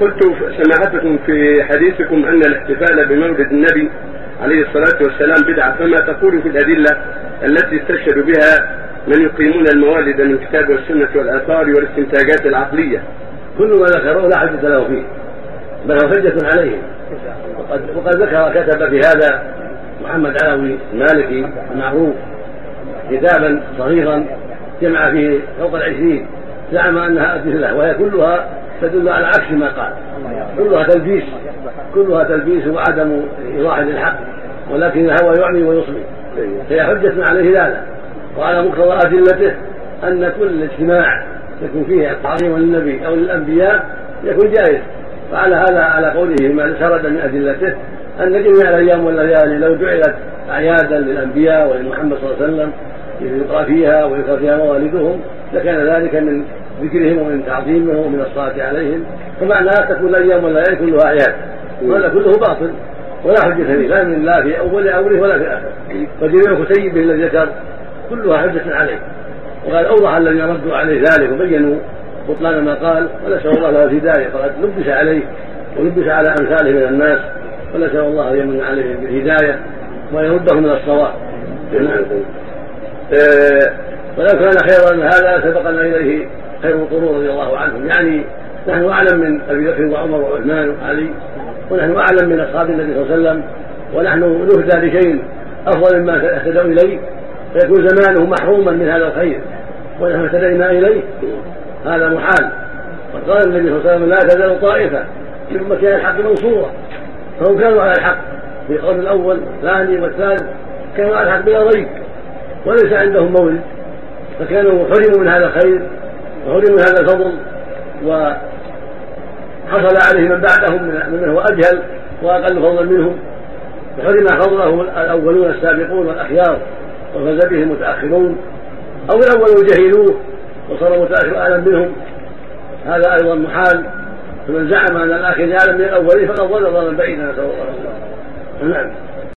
قلت سماحتكم في حديثكم أن الاحتفال بمولد النبي عليه الصلاة والسلام بدعة فما تقول في الأدلة التي استشهد بها من يقيمون الموالد من الكتاب والسنة والآثار والاستنتاجات العقلية. كل ما ذكروه لا حجه له فيه بل هو حجة عليهم وقد وقد ذكر كتب في هذا محمد علوي المالكي المعروف كتابا صغيرا جمع فيه فوق العشرين زعم أنها أدلة وهي كلها تدل على عكس ما قال. كلها تلبيس. كلها تلبيس وعدم إيضاح للحق. ولكن الهوى يعمي ويصمي فهي حجة عليه ذلك وعلى مقتضى أدلته أن كل اجتماع يكون فيه تعظيم للنبي أو للأنبياء يكون جائز. فعلى هذا على قوله ما سرد من أدلته أن جميع الأيام والليالي لو جعلت أعيادا للأنبياء ولمحمد صلى الله عليه وسلم يقرأ فيها ويقرأ فيها موالدهم لكان ذلك من ذكرهم ومن تعظيمهم ومن الصلاة عليهم. فمعنى تكون الأيام والليالي كلها أعياد وهذا كله باطل. ولا حجة فيه لا من لا في أول أمره ولا في آخره فجميع كتيبه الذي ذكر كلها حجة عليه. وقال أوضح الذين ردوا عليه ذلك وبينوا بطلان ما قال ونسأل الله له الهداية فقد لبس عليه ولبس على أمثاله من الناس. ونسأل الله أن يمن عليهم بالهداية ويردهم من الصواب. آه، ولو كان خيرا هذا سبقنا إليه خير القرون رضي الله عنهم. يعني نحن أعلم من أبي بكر وعمر وعثمان وعلي ونحن أعلم من أصحاب النبي صلى الله عليه وسلم ونحن نهدى لشيء أفضل مما اهتدوا إليه فيكون زمانه محروما من هذا الخير ونحن اهتدينا إليه. هذا محال. وقال النبي صلى الله عليه وسلم لا تزال طائفة من أمتي الحق منصورة. فهم كانوا على الحق في القول الأول والثاني والثالث كانوا على الحق بلا ريب وليس عندهم مولد فكانوا حرموا من هذا الخير. وحرموا من هذا الفضل و حصل عليه من بعدهم من هو أجهل وأقل فضلا منهم. فحرم فضله الأولون السابقون والأخيار وفاز به المتأخرون. أو الاولون جهلوه وصار المتاخر أعلم منهم. هذا أيضا محال. فمن زعم أن الآخر أعلم من الأولين فقد ضل ضلالا بعيدا. نسأل الله العافية. نعم.